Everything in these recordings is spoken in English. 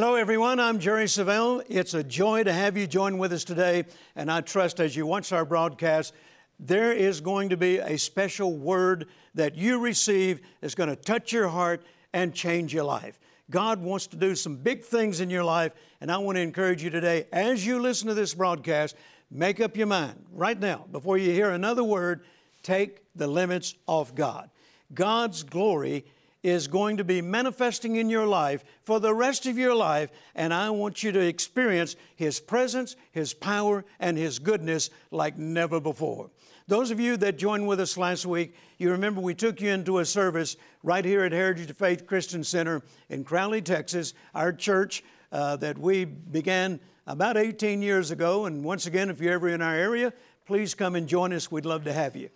Hello, everyone. I'm Jerry Savelle. It's a joy to have you join with us today. And I trust as you watch our broadcast, there is going to be a special word that you receive that's going to touch your heart and change your life. God wants to do some big things in your life, and I want to encourage you today, as you listen to this broadcast, make up your mind right now, before you hear another word, take the limits off God. God's glory is going to be manifesting in your life for the rest of your life, and I want you to experience His presence, His power, and His goodness like never before. Those of you that joined with us last week, you remember we took you into a service right here at Heritage of Faith Christian Center in Crowley, Texas, our church uh, that we began about 18 years ago. And once again, if you're ever in our area, please come and join us. We'd love to have you.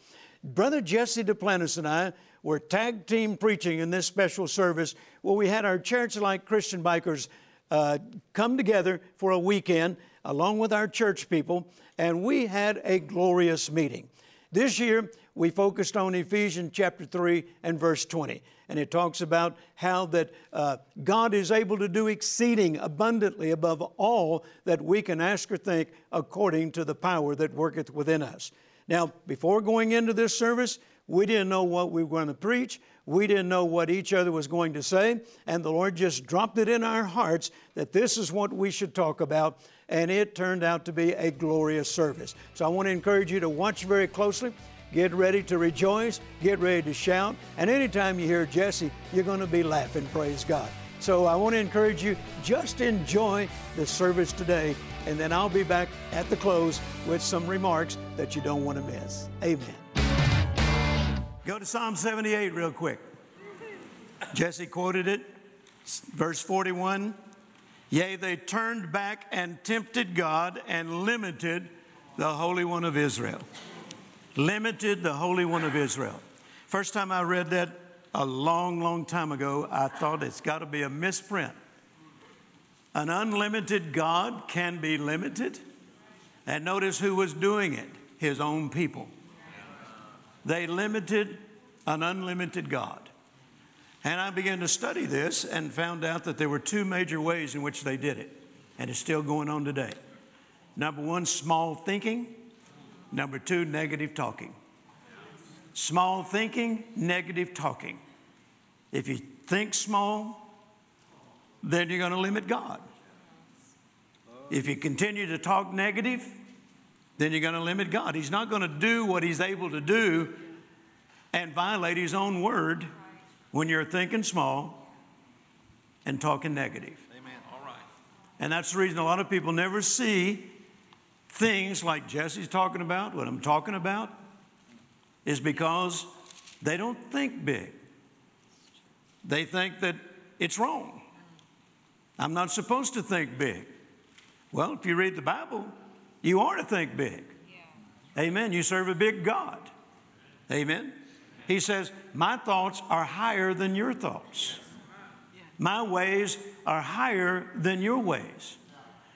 Brother Jesse Duplantis and I were tag team preaching in this special service where we had our church like Christian bikers uh, come together for a weekend along with our church people, and we had a glorious meeting. This year, we focused on Ephesians chapter 3 and verse 20. And it talks about how that uh, God is able to do exceeding abundantly above all that we can ask or think according to the power that worketh within us. Now, before going into this service, we didn't know what we were going to preach. We didn't know what each other was going to say. And the Lord just dropped it in our hearts that this is what we should talk about. And it turned out to be a glorious service. So I want to encourage you to watch very closely. Get ready to rejoice. Get ready to shout. And anytime you hear Jesse, you're going to be laughing. Praise God. So I want to encourage you, just enjoy the service today. And then I'll be back at the close with some remarks that you don't want to miss. Amen. Go to Psalm 78 real quick. Jesse quoted it, verse 41. Yea, they turned back and tempted God and limited the Holy One of Israel. Limited the Holy One of Israel. First time I read that a long, long time ago, I thought it's got to be a misprint. An unlimited God can be limited. And notice who was doing it his own people. They limited an unlimited God. And I began to study this and found out that there were two major ways in which they did it, and it's still going on today. Number one, small thinking. Number two, negative talking. Small thinking, negative talking. If you think small, then you're going to limit God. If you continue to talk negative, then you're going to limit God. He's not going to do what He's able to do and violate His own word when you're thinking small and talking negative. Amen. All right. And that's the reason a lot of people never see things like Jesse's talking about, what I'm talking about, is because they don't think big. They think that it's wrong. I'm not supposed to think big. Well, if you read the Bible, you are to think big. Yeah. Amen. You serve a big God. Amen. He says, My thoughts are higher than your thoughts. My ways are higher than your ways.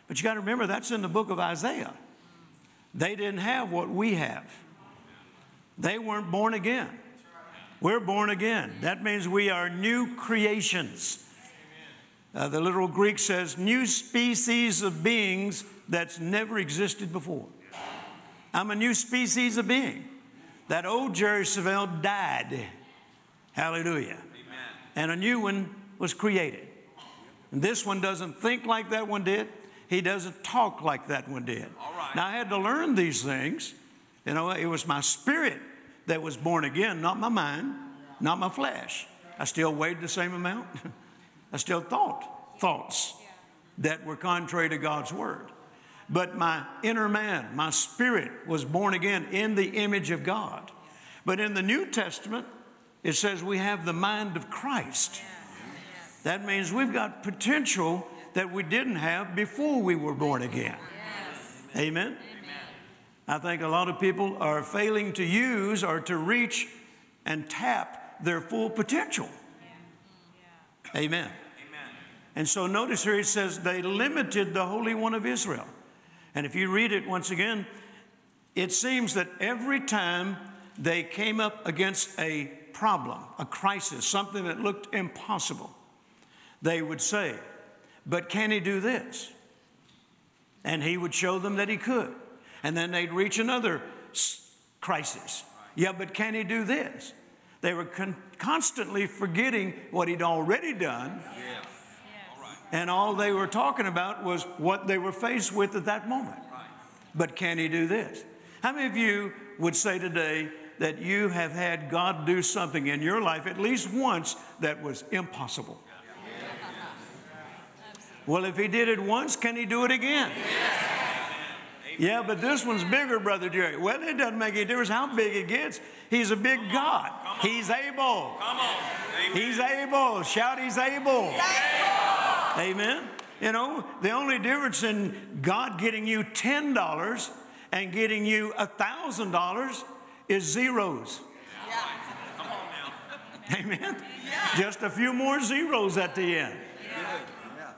But you got to remember, that's in the book of Isaiah. They didn't have what we have, they weren't born again. We're born again. That means we are new creations. Uh, the literal Greek says, new species of beings that's never existed before. I'm a new species of being. That old Jerry Savelle died. Hallelujah. Amen. And a new one was created. And this one doesn't think like that one did. He doesn't talk like that one did. Now I had to learn these things. You know, it was my spirit that was born again, not my mind, not my flesh. I still weighed the same amount. I still thought thoughts that were contrary to God's word. But my inner man, my spirit was born again in the image of God. But in the New Testament, it says we have the mind of Christ. That means we've got potential that we didn't have before we were born again. Amen? I think a lot of people are failing to use or to reach and tap their full potential. Amen. And so notice here it says they limited the Holy One of Israel. And if you read it once again, it seems that every time they came up against a problem, a crisis, something that looked impossible, they would say, but can he do this? And he would show them that he could. And then they'd reach another crisis. Yeah, but can he do this? They were con- constantly forgetting what he'd already done. Yeah. And all they were talking about was what they were faced with at that moment. But can he do this? How many of you would say today that you have had God do something in your life at least once that was impossible? Well, if he did it once, can he do it again? Yeah, but this one's bigger, Brother Jerry. Well, it doesn't make any difference how big it gets. He's a big God. He's able. Come on. He's able. Shout, He's able. Amen. You know, the only difference in God getting you $10 and getting you $1,000 is zeros. Yeah. Come on now. Amen. Yeah. Just a few more zeros at the end. Yeah.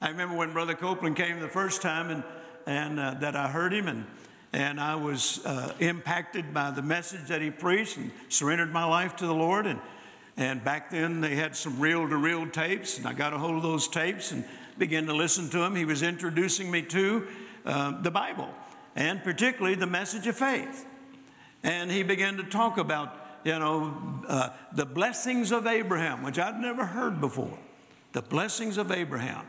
I remember when Brother Copeland came the first time and, and uh, that I heard him and, and I was uh, impacted by the message that he preached and surrendered my life to the Lord. And, and back then they had some reel to reel tapes, and I got a hold of those tapes and began to listen to him. He was introducing me to uh, the Bible and particularly the message of faith. And he began to talk about, you know, uh, the blessings of Abraham, which I'd never heard before. The blessings of Abraham.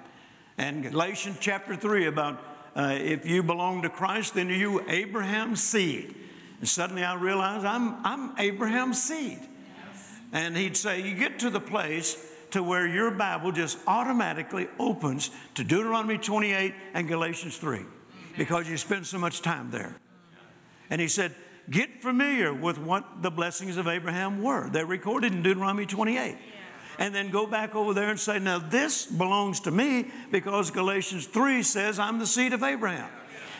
And Galatians chapter 3 about uh, if you belong to Christ, then you Abraham's seed. And suddenly I realized I'm, I'm Abraham's seed. And he'd say, You get to the place to where your Bible just automatically opens to Deuteronomy 28 and Galatians 3 because you spend so much time there. And he said, Get familiar with what the blessings of Abraham were. They're recorded in Deuteronomy 28. And then go back over there and say, Now this belongs to me because Galatians 3 says I'm the seed of Abraham.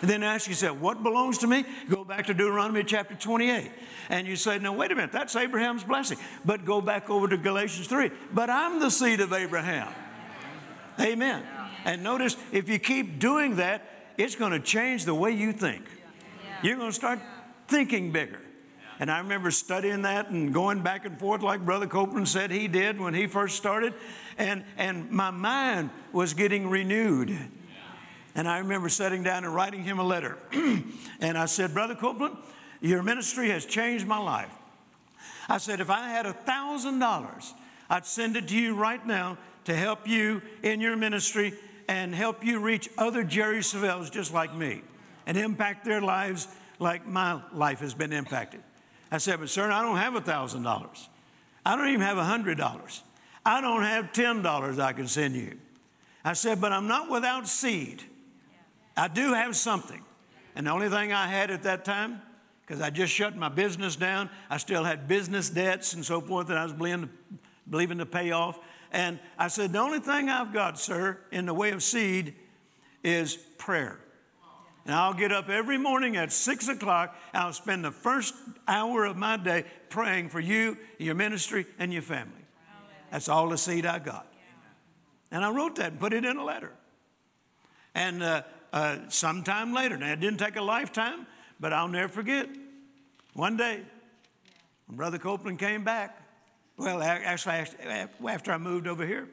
And then ask yourself, what belongs to me? Go back to Deuteronomy chapter 28. And you say, no, wait a minute, that's Abraham's blessing. But go back over to Galatians 3. But I'm the seed of Abraham. Amen. And notice, if you keep doing that, it's going to change the way you think. You're going to start thinking bigger. And I remember studying that and going back and forth like Brother Copeland said he did when he first started. And, and my mind was getting renewed. And I remember sitting down and writing him a letter. and I said, Brother Copeland, your ministry has changed my life. I said, if I had a $1,000, I'd send it to you right now to help you in your ministry and help you reach other Jerry Savelles just like me and impact their lives like my life has been impacted. I said, but sir, I don't have a $1,000. I don't even have a $100. I don't have $10 I can send you. I said, but I'm not without seed. I do have something. And the only thing I had at that time, because I just shut my business down, I still had business debts and so forth that I was believing to, believing to pay off. And I said, The only thing I've got, sir, in the way of seed is prayer. And I'll get up every morning at six o'clock. I'll spend the first hour of my day praying for you, your ministry, and your family. That's all the seed I got. And I wrote that and put it in a letter. And uh, uh, sometime later, now it didn't take a lifetime, but I'll never forget. One day, when Brother Copeland came back, well, actually, after I moved over here,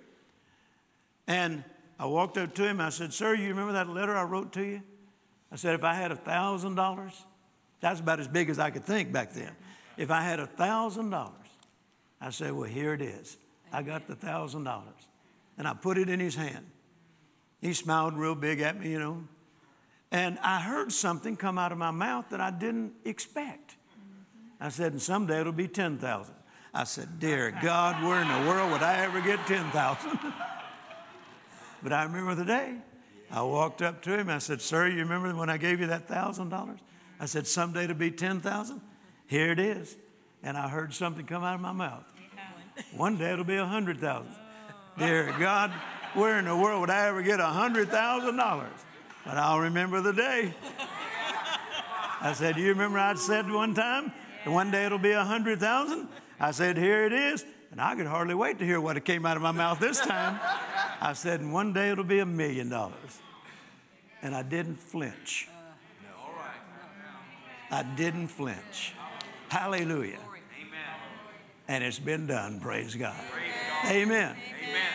and I walked up to him. I said, Sir, you remember that letter I wrote to you? I said, If I had a $1,000, that's about as big as I could think back then. If I had a $1,000, I said, Well, here it is. I got the $1,000. And I put it in his hand. He smiled real big at me, you know. And I heard something come out of my mouth that I didn't expect. I said, and someday it'll be 10,000. I said, Dear God, where in the world would I ever get 10,000? but I remember the day. I walked up to him. I said, Sir, you remember when I gave you that $1,000? I said, Someday it'll be 10,000. Here it is. And I heard something come out of my mouth. One day it'll be 100,000. Dear God, where in the world would I ever get $100,000? But I'll remember the day. I said, Do you remember I said one time, one day it'll be 100,000? I said, Here it is. And I could hardly wait to hear what it came out of my mouth this time. I said, And one day it'll be a million dollars. And I didn't flinch. I didn't flinch. Hallelujah. And it's been done, praise God. Amen.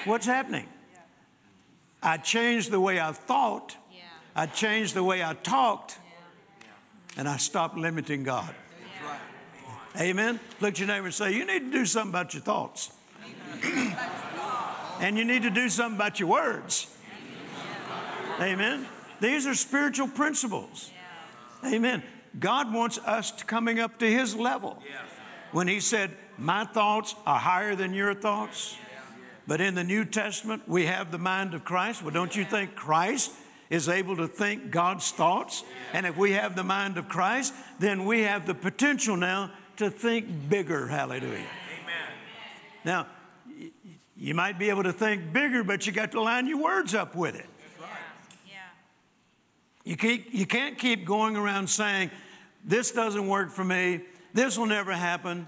What's happening? I changed the way I thought. Yeah. I changed the way I talked. And I stopped limiting God. Amen. Look at your neighbor and say, You need to do something about your thoughts. and you need to do something about your words. Amen. These are spiritual principles. Amen. God wants us to coming up to his level. When he said, My thoughts are higher than your thoughts. But in the New Testament, we have the mind of Christ. Well, don't you think Christ is able to think God's thoughts? And if we have the mind of Christ, then we have the potential now to think bigger. Hallelujah. Amen. Now, you might be able to think bigger, but you got to line your words up with it. Yeah. You, keep, you can't keep going around saying, This doesn't work for me. This will never happen.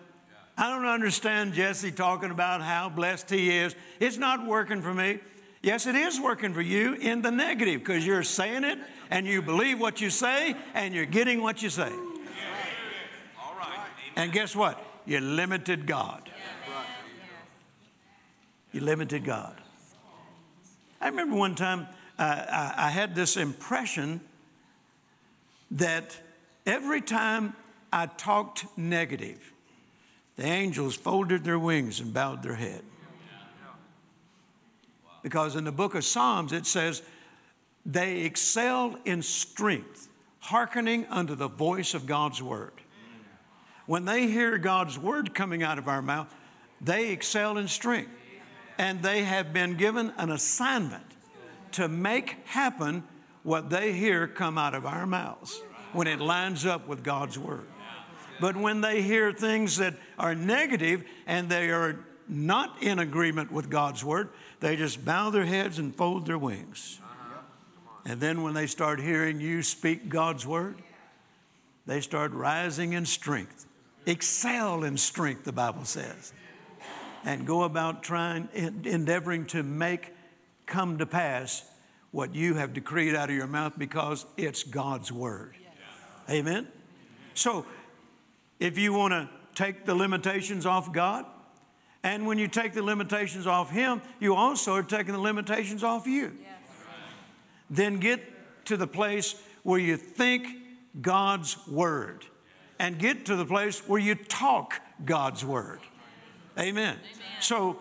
I don't understand Jesse talking about how blessed he is. It's not working for me. Yes, it is working for you in the negative because you're saying it and you believe what you say and you're getting what you say. All right. And guess what? You limited God. You limited God. I remember one time uh, I, I had this impression that every time I talked negative, the angels folded their wings and bowed their head. Because in the book of Psalms it says, they excelled in strength, hearkening unto the voice of God's word. When they hear God's word coming out of our mouth, they excel in strength. And they have been given an assignment to make happen what they hear come out of our mouths when it lines up with God's word. But when they hear things that are negative and they are not in agreement with God's word, they just bow their heads and fold their wings. And then when they start hearing you speak God's word, they start rising in strength. Excel in strength, the Bible says. And go about trying, endeavoring to make come to pass what you have decreed out of your mouth because it's God's word. Amen? So, if you want to take the limitations off God, and when you take the limitations off Him, you also are taking the limitations off you. Then get to the place where you think God's word and get to the place where you talk God's word. Amen. So,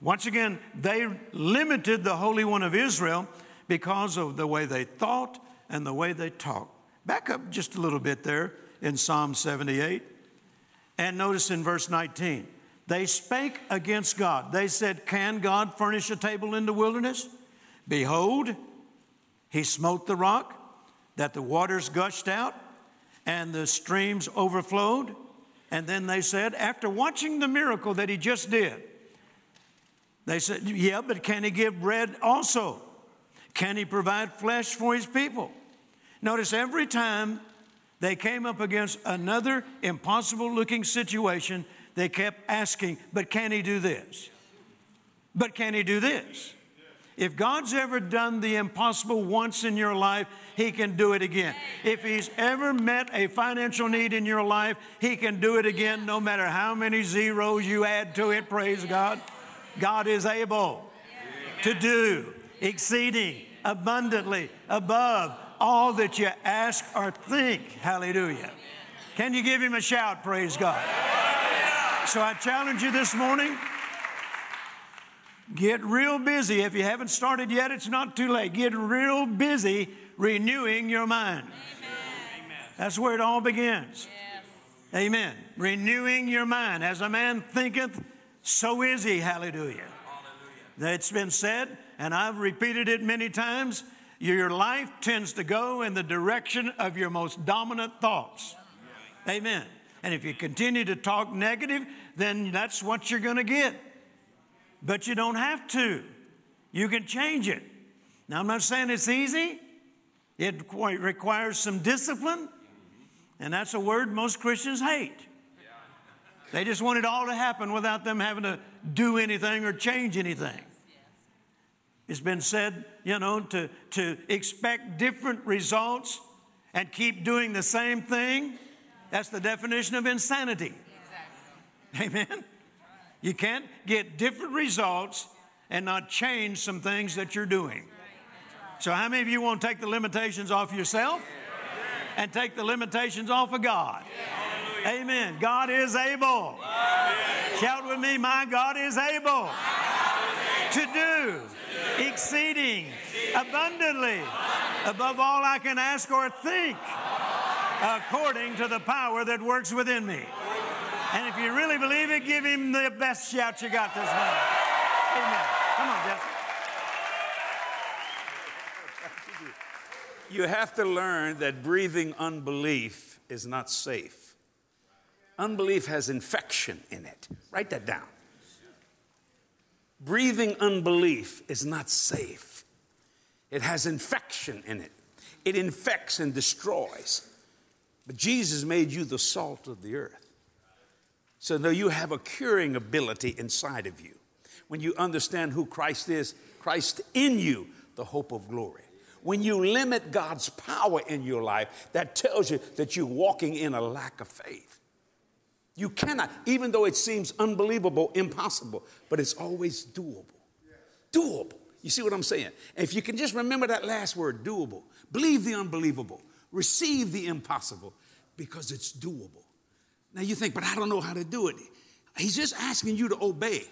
once again, they limited the Holy One of Israel because of the way they thought and the way they talked. Back up just a little bit there in Psalm 78. And notice in verse 19, they spake against God. They said, Can God furnish a table in the wilderness? Behold, he smote the rock, that the waters gushed out and the streams overflowed. And then they said, after watching the miracle that he just did, they said, Yeah, but can he give bread also? Can he provide flesh for his people? Notice every time they came up against another impossible looking situation, they kept asking, But can he do this? But can he do this? If God's ever done the impossible once in your life, He can do it again. If He's ever met a financial need in your life, He can do it again no matter how many zeros you add to it. Praise God. God is able to do exceeding abundantly above all that you ask or think. Hallelujah. Can you give Him a shout? Praise God. So I challenge you this morning. Get real busy. If you haven't started yet, it's not too late. Get real busy renewing your mind. That's where it all begins. Amen. Renewing your mind. As a man thinketh, so is he. Hallelujah. It's been said, and I've repeated it many times your life tends to go in the direction of your most dominant thoughts. Amen. And if you continue to talk negative, then that's what you're going to get. But you don't have to. You can change it. Now, I'm not saying it's easy, it qu- requires some discipline, and that's a word most Christians hate. They just want it all to happen without them having to do anything or change anything. It's been said, you know, to, to expect different results and keep doing the same thing. That's the definition of insanity. Amen. You can't get different results and not change some things that you're doing. So, how many of you want to take the limitations off yourself and take the limitations off of God? Amen. God is able. Shout with me, my God is able to do exceeding abundantly above all I can ask or think according to the power that works within me. And if you really believe it, give him the best shout you got this morning. Amen. Come on, Jesse. You have to learn that breathing unbelief is not safe. Unbelief has infection in it. Write that down. Breathing unbelief is not safe. It has infection in it. It infects and destroys. But Jesus made you the salt of the earth. So now you have a curing ability inside of you. When you understand who Christ is, Christ in you, the hope of glory. When you limit God's power in your life, that tells you that you're walking in a lack of faith. You cannot, even though it seems unbelievable, impossible, but it's always doable. Doable. You see what I'm saying? If you can just remember that last word, doable, believe the unbelievable, receive the impossible, because it's doable. Now you think, but I don't know how to do it. He's just asking you to obey.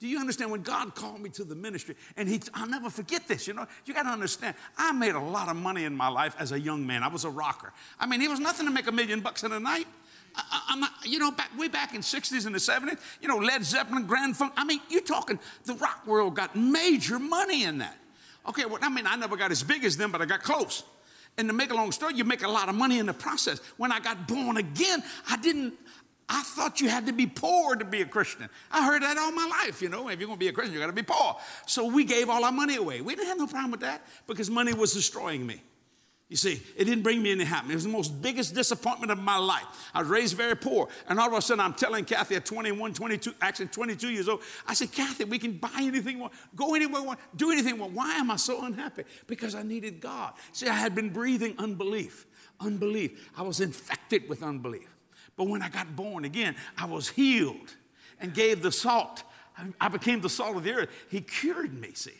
Do you understand when God called me to the ministry? And he, I'll never forget this, you know. You got to understand, I made a lot of money in my life as a young man. I was a rocker. I mean, it was nothing to make a million bucks in a night. I, you know, back, way back in the 60s and the 70s, you know, Led Zeppelin, Grand Funk. I mean, you're talking, the rock world got major money in that. Okay, well, I mean, I never got as big as them, but I got close. And to make a long story, you make a lot of money in the process. When I got born again, I didn't, I thought you had to be poor to be a Christian. I heard that all my life, you know. If you're going to be a Christian, you got to be poor. So we gave all our money away. We didn't have no problem with that because money was destroying me. You see, it didn't bring me any happiness. It was the most biggest disappointment of my life. I was raised very poor. And all of a sudden, I'm telling Kathy at 21, 22, actually 22 years old, I said, Kathy, we can buy anything we want, go anywhere we want, do anything we want. Why am I so unhappy? Because I needed God. See, I had been breathing unbelief. Unbelief. I was infected with unbelief. But when I got born again, I was healed and gave the salt. I became the salt of the earth. He cured me, see.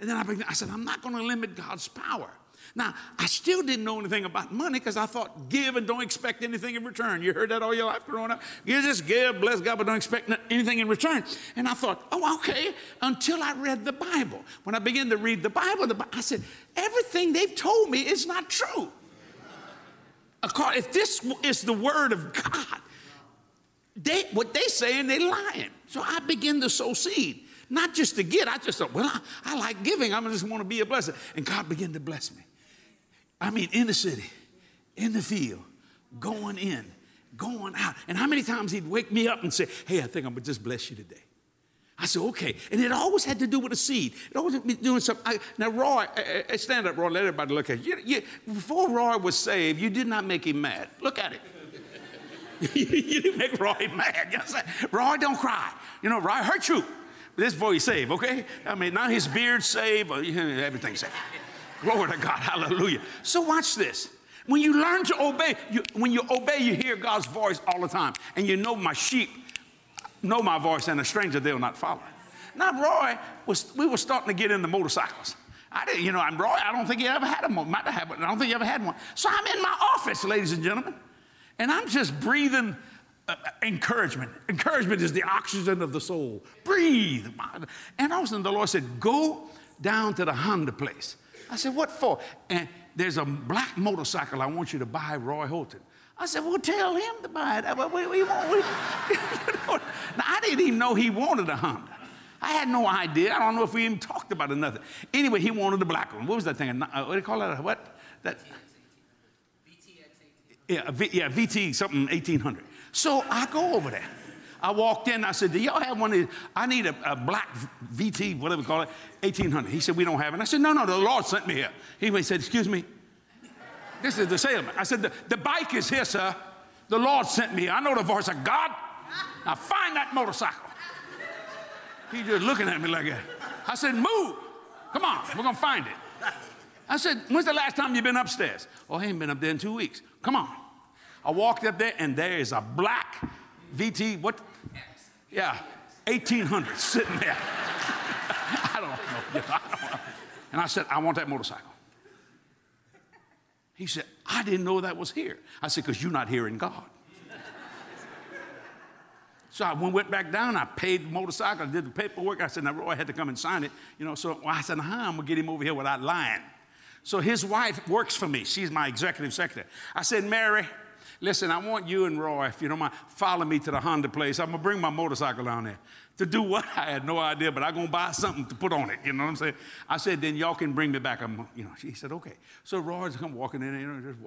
And then I, began, I said, I'm not going to limit God's power. Now, I still didn't know anything about money because I thought give and don't expect anything in return. You heard that all your life growing up? You just give, bless God, but don't expect anything in return. And I thought, oh, okay, until I read the Bible. When I began to read the Bible, the, I said, everything they've told me is not true. If this is the word of God, they, what they saying, they lying. So I begin to sow seed. Not just to get, I just thought, well, I, I like giving. I just want to be a blessing. And God began to bless me. I mean, in the city, in the field, going in, going out. And how many times he'd wake me up and say, Hey, I think I'm gonna just bless you today. I said, okay. And it always had to do with a seed. It always had to be doing something. I, now, Roy, uh, stand up, Roy, let everybody look at you. you. Before Roy was saved, you did not make him mad. Look at it. you didn't make Roy mad. You know what I'm saying? Roy, don't cry. You know, Roy hurt you. This boy saved, okay? I mean, now his beard's saved, everything's saved. Glory to God. Hallelujah. So watch this. When you learn to obey, you, when you obey, you hear God's voice all the time. And you know my sheep know my voice, and a stranger they'll not follow. Now, Roy, was, we were starting to get into motorcycles. I didn't, you know, I'm Roy, I don't think he ever had a might have but I don't think he ever had one. So I'm in my office, ladies and gentlemen, and I'm just breathing uh, encouragement. Encouragement is the oxygen of the soul. Breathe. And all of a sudden the Lord said, Go down to the Honda place. I said, What for? And there's a black motorcycle I want you to buy, Roy Holton. I said, Well, tell him to buy it. What, what, what, what? now, I didn't even know he wanted a Honda. I had no idea. I don't know if we even talked about it nothing. Anyway, he wanted the black one. What was that thing? Uh, what do you call that? What? That. Yeah, v, yeah, VT something 1800. So I go over there. I walked in. I said, "Do y'all have one of these? I need a, a black VT, whatever call it, 1800." He said, "We don't have it." I said, "No, no, the Lord sent me here." He said, "Excuse me." This is the salesman. I said, the, the bike is here, sir. The Lord sent me. I know the voice of God. Now find that motorcycle. He just looking at me like that. I said, move. Come on, we're gonna find it. I said, when's the last time you've been upstairs? Oh, I ain't been up there in two weeks. Come on. I walked up there and there is a black VT, what? Yeah, 1800 sitting there. I don't know. I don't know. And I said, I want that motorcycle. He said, I didn't know that was here. I said, because you're not hearing God. So I went back down, I paid the motorcycle, I did the paperwork. I said, now Roy had to come and sign it. You know, so I said, huh, I'm gonna get him over here without lying. So his wife works for me. She's my executive secretary. I said, Mary, listen, I want you and Roy, if you don't mind, follow me to the Honda place. I'm gonna bring my motorcycle down there. To do what? I had no idea, but I'm gonna buy something to put on it. You know what I'm saying? I said, then y'all can bring me back. I'm, you know, she said, okay. So Roy's come walking in, you know, just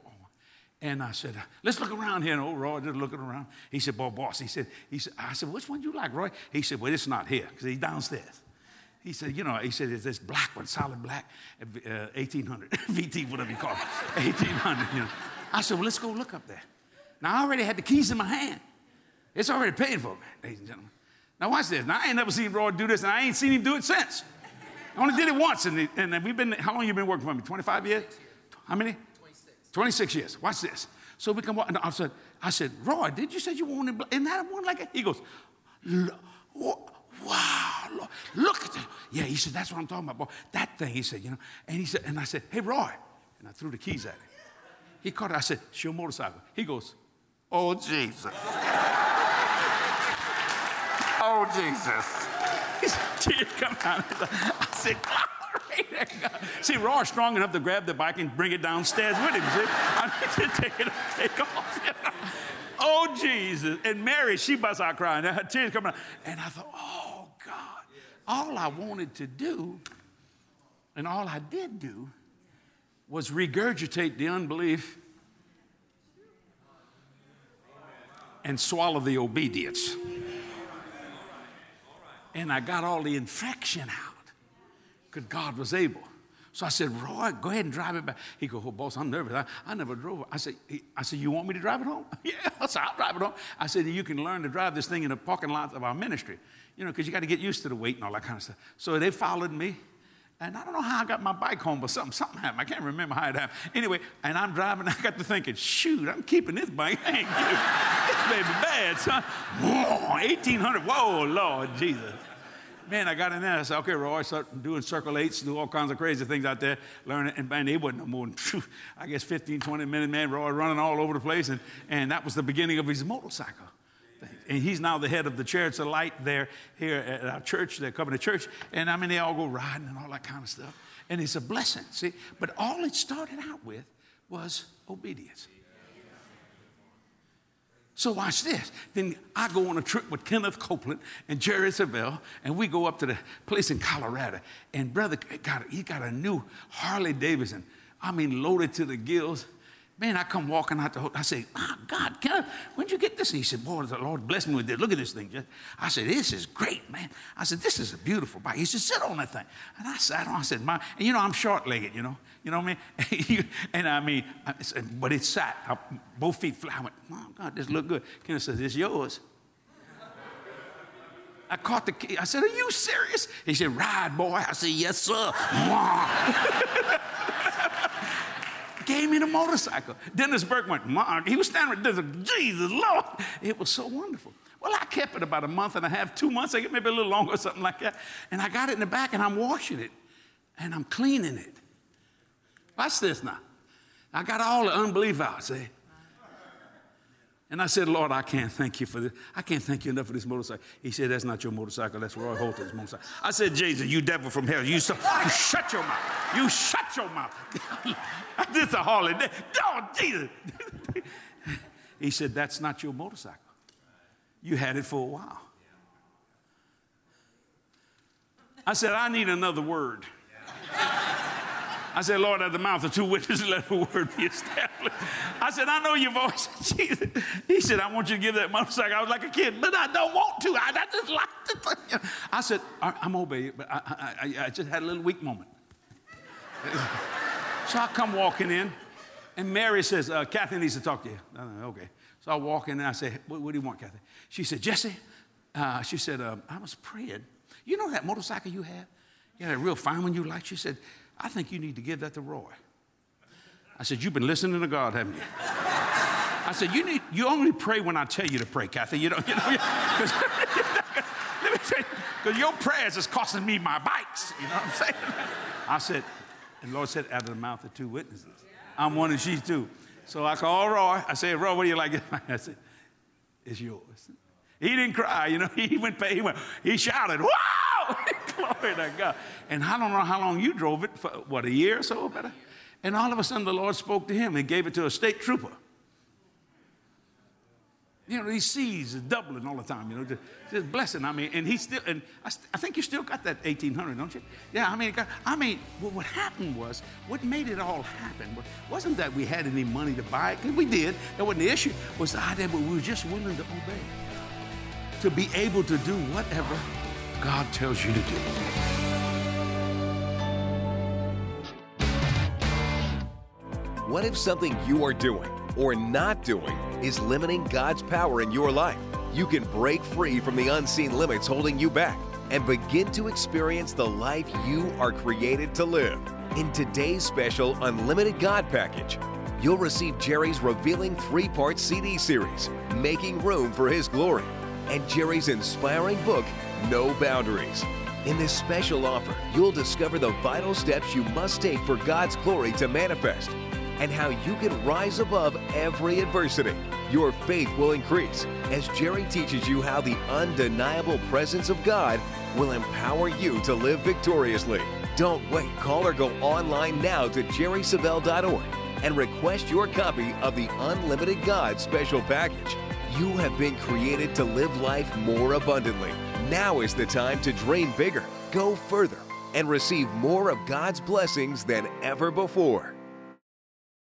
and I said, let's look around here. And old Roy just looking around. He said, boy, boss, he said, he said, I said, which one you like, Roy? He said, well, it's not here because he's downstairs. He said, you know, he said, it's this black one, solid black, uh, 1800, VT, whatever you call it, 1800, you know. I said, well, let's go look up there. Now, I already had the keys in my hand. It's already paid for, ladies and gentlemen. Now, watch this. Now, I ain't never seen Roy do this, and I ain't seen him do it since. I only did it once, and, and we've been, how long you been working for me? 25 years? How many? 26 26 years. Watch this. So we come and I said, I said, Roy, did you say you wanted, isn't that one like it? He goes, wow, look at that. Yeah, he said, that's what I'm talking about, boy. That thing, he said, you know. And he said, and I said, hey, Roy. And I threw the keys at him. He caught it. I said, it's your motorcycle. He goes, oh, Jesus. oh, Jesus. Tears come out. I said, see, Roy's strong enough to grab the bike and bring it downstairs with him. See, I need to take it, take off. Oh Jesus! And Mary, she busts out crying. Her tears coming out, and I thought, oh God! All I wanted to do, and all I did do, was regurgitate the unbelief and swallow the obedience. And I got all the infection out because God was able. So I said, Roy, go ahead and drive it back. He goes, oh, boss, I'm nervous. I, I never drove. I said, I said, you want me to drive it home? yeah, I said, I'll drive it home. I said, you can learn to drive this thing in the parking lot of our ministry, you know, because you got to get used to the weight and all that kind of stuff. So they followed me. And I don't know how I got my bike home, but something, something happened. I can't remember how it happened. Anyway, and I'm driving, I got to thinking, shoot, I'm keeping this bike. Thank you. this baby bad, son. Whoa, 1800, whoa, Lord Jesus man, I got in there. I said, okay, Roy, start doing circle eights, do all kinds of crazy things out there, learning. And man, it wasn't no more than, I guess, 15, 20 minutes, man. Roy running all over the place. And, and that was the beginning of his motorcycle. And he's now the head of the Chariots of Light there, here at our church, they're coming to church. And I mean, they all go riding and all that kind of stuff. And it's a blessing, see? But all it started out with was obedience. So watch this. Then I go on a trip with Kenneth Copeland and Jerry Savelle, and we go up to the place in Colorado. And brother got he got a new Harley Davidson. I mean, loaded to the gills. Man, I come walking out the hotel. I say, oh, God, Kenneth, when'd you get this? And he said, Boy, the Lord bless me with this. Look at this thing. I said, This is great, man. I said, This is a beautiful bike. He said, Sit on that thing. And I sat on. I said, My, and you know, I'm short legged, you know. You know what I mean? and I mean, but it sat, I, both feet flat. I went, oh, God, this look good. Kenneth says, It's yours. I caught the key. I said, Are you serious? He said, Ride, boy. I said, Yes, sir. Gave me the motorcycle. Dennis Burke went, Mark. He was standing there, Jesus, Lord. It was so wonderful. Well, I kept it about a month and a half, two months, maybe a little longer or something like that. And I got it in the back and I'm washing it and I'm cleaning it. Watch this now. I got all the unbelief out, see? And I said, Lord, I can't thank you for this. I can't thank you enough for this motorcycle. He said, That's not your motorcycle. That's Roy Holton's motorcycle. I said, Jesus, you devil from hell. You, so, you shut your mouth. You shut your mouth. this is a Harley. Oh, Jesus. he said, That's not your motorcycle. You had it for a while. I said, I need another word. I said, Lord, at the mouth of two witnesses, let the word be established. I said, I know your voice. Jesus. He said, I want you to give that motorcycle. I was like a kid, but I don't want to. I, I just like to. I said, I'm obeying, but I, I, I just had a little weak moment. so I come walking in, and Mary says, uh, Kathy needs to talk to you. okay. So I walk in and I say, what, what do you want, Kathy? She said, Jesse, uh, she said, uh, I was praying. You know that motorcycle you have? You had a real fine one you like? She said, I think you need to give that to Roy. I said, You've been listening to God, haven't you? I said, You need you only pray when I tell you to pray, Kathy. You know, you know, because let me tell you, because your prayers is costing me my bikes. You know what I'm saying? I said, and the Lord said, out of the mouth of two witnesses. I'm one and she's two. So I called Roy. I said, Roy, what do you like? I said, it's yours. He didn't cry, you know. He went, he went, he shouted, "Wow!" Glory to God. And I don't know how long you drove it for, what a year or so, better. And all of a sudden, the Lord spoke to him and gave it to a state trooper. You know, he sees doubling all the time, you know, just, just blessing. I mean, and he still, and I, st- I, think you still got that 1800, don't you? Yeah, I mean, I mean, well, what happened was, what made it all happen wasn't that we had any money to buy it, because we did, that wasn't the issue, was the idea that we were just willing to obey, to be able to do whatever God tells you to do. What if something you are doing or not doing is limiting God's power in your life? You can break free from the unseen limits holding you back and begin to experience the life you are created to live. In today's special Unlimited God package, you'll receive Jerry's revealing three part CD series, Making Room for His Glory, and Jerry's inspiring book, No Boundaries. In this special offer, you'll discover the vital steps you must take for God's glory to manifest and how you can rise above every adversity. Your faith will increase as Jerry teaches you how the undeniable presence of God will empower you to live victoriously. Don't wait. Call or go online now to jerrysavelle.org and request your copy of the Unlimited God special package. You have been created to live life more abundantly. Now is the time to dream bigger, go further, and receive more of God's blessings than ever before.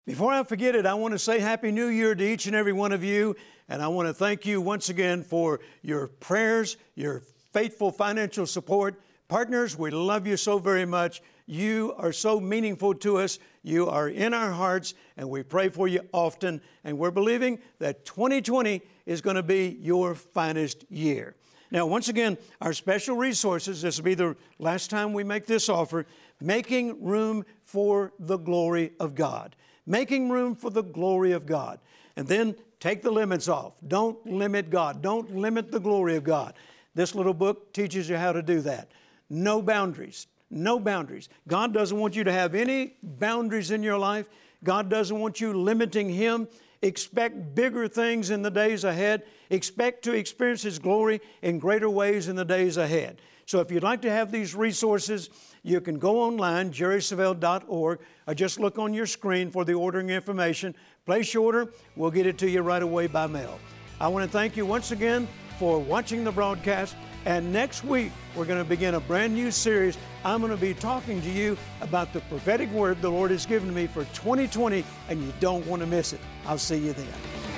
Before I forget it, I want to say Happy New Year to each and every one of you. And I want to thank you once again for your prayers, your faithful financial support. Partners, we love you so very much. You are so meaningful to us. You are in our hearts, and we pray for you often. And we're believing that 2020 is going to be your finest year. Now, once again, our special resources, this will be the last time we make this offer, making room for the glory of God making room for the glory of God. And then take the limits off. Don't limit God. Don't limit the glory of God. This little book teaches you how to do that. No boundaries. No boundaries. God doesn't want you to have any boundaries in your life. God doesn't want you limiting Him. Expect bigger things in the days ahead. Expect to experience His glory in greater ways in the days ahead. So if you'd like to have these resources, you can go online, jerrysavelle.org, or just look on your screen for the ordering information. Place your order, we'll get it to you right away by mail. I want to thank you once again for watching the broadcast. And next week, we're going to begin a brand new series. I'm going to be talking to you about the prophetic word the Lord has given me for 2020, and you don't want to miss it. I'll see you then.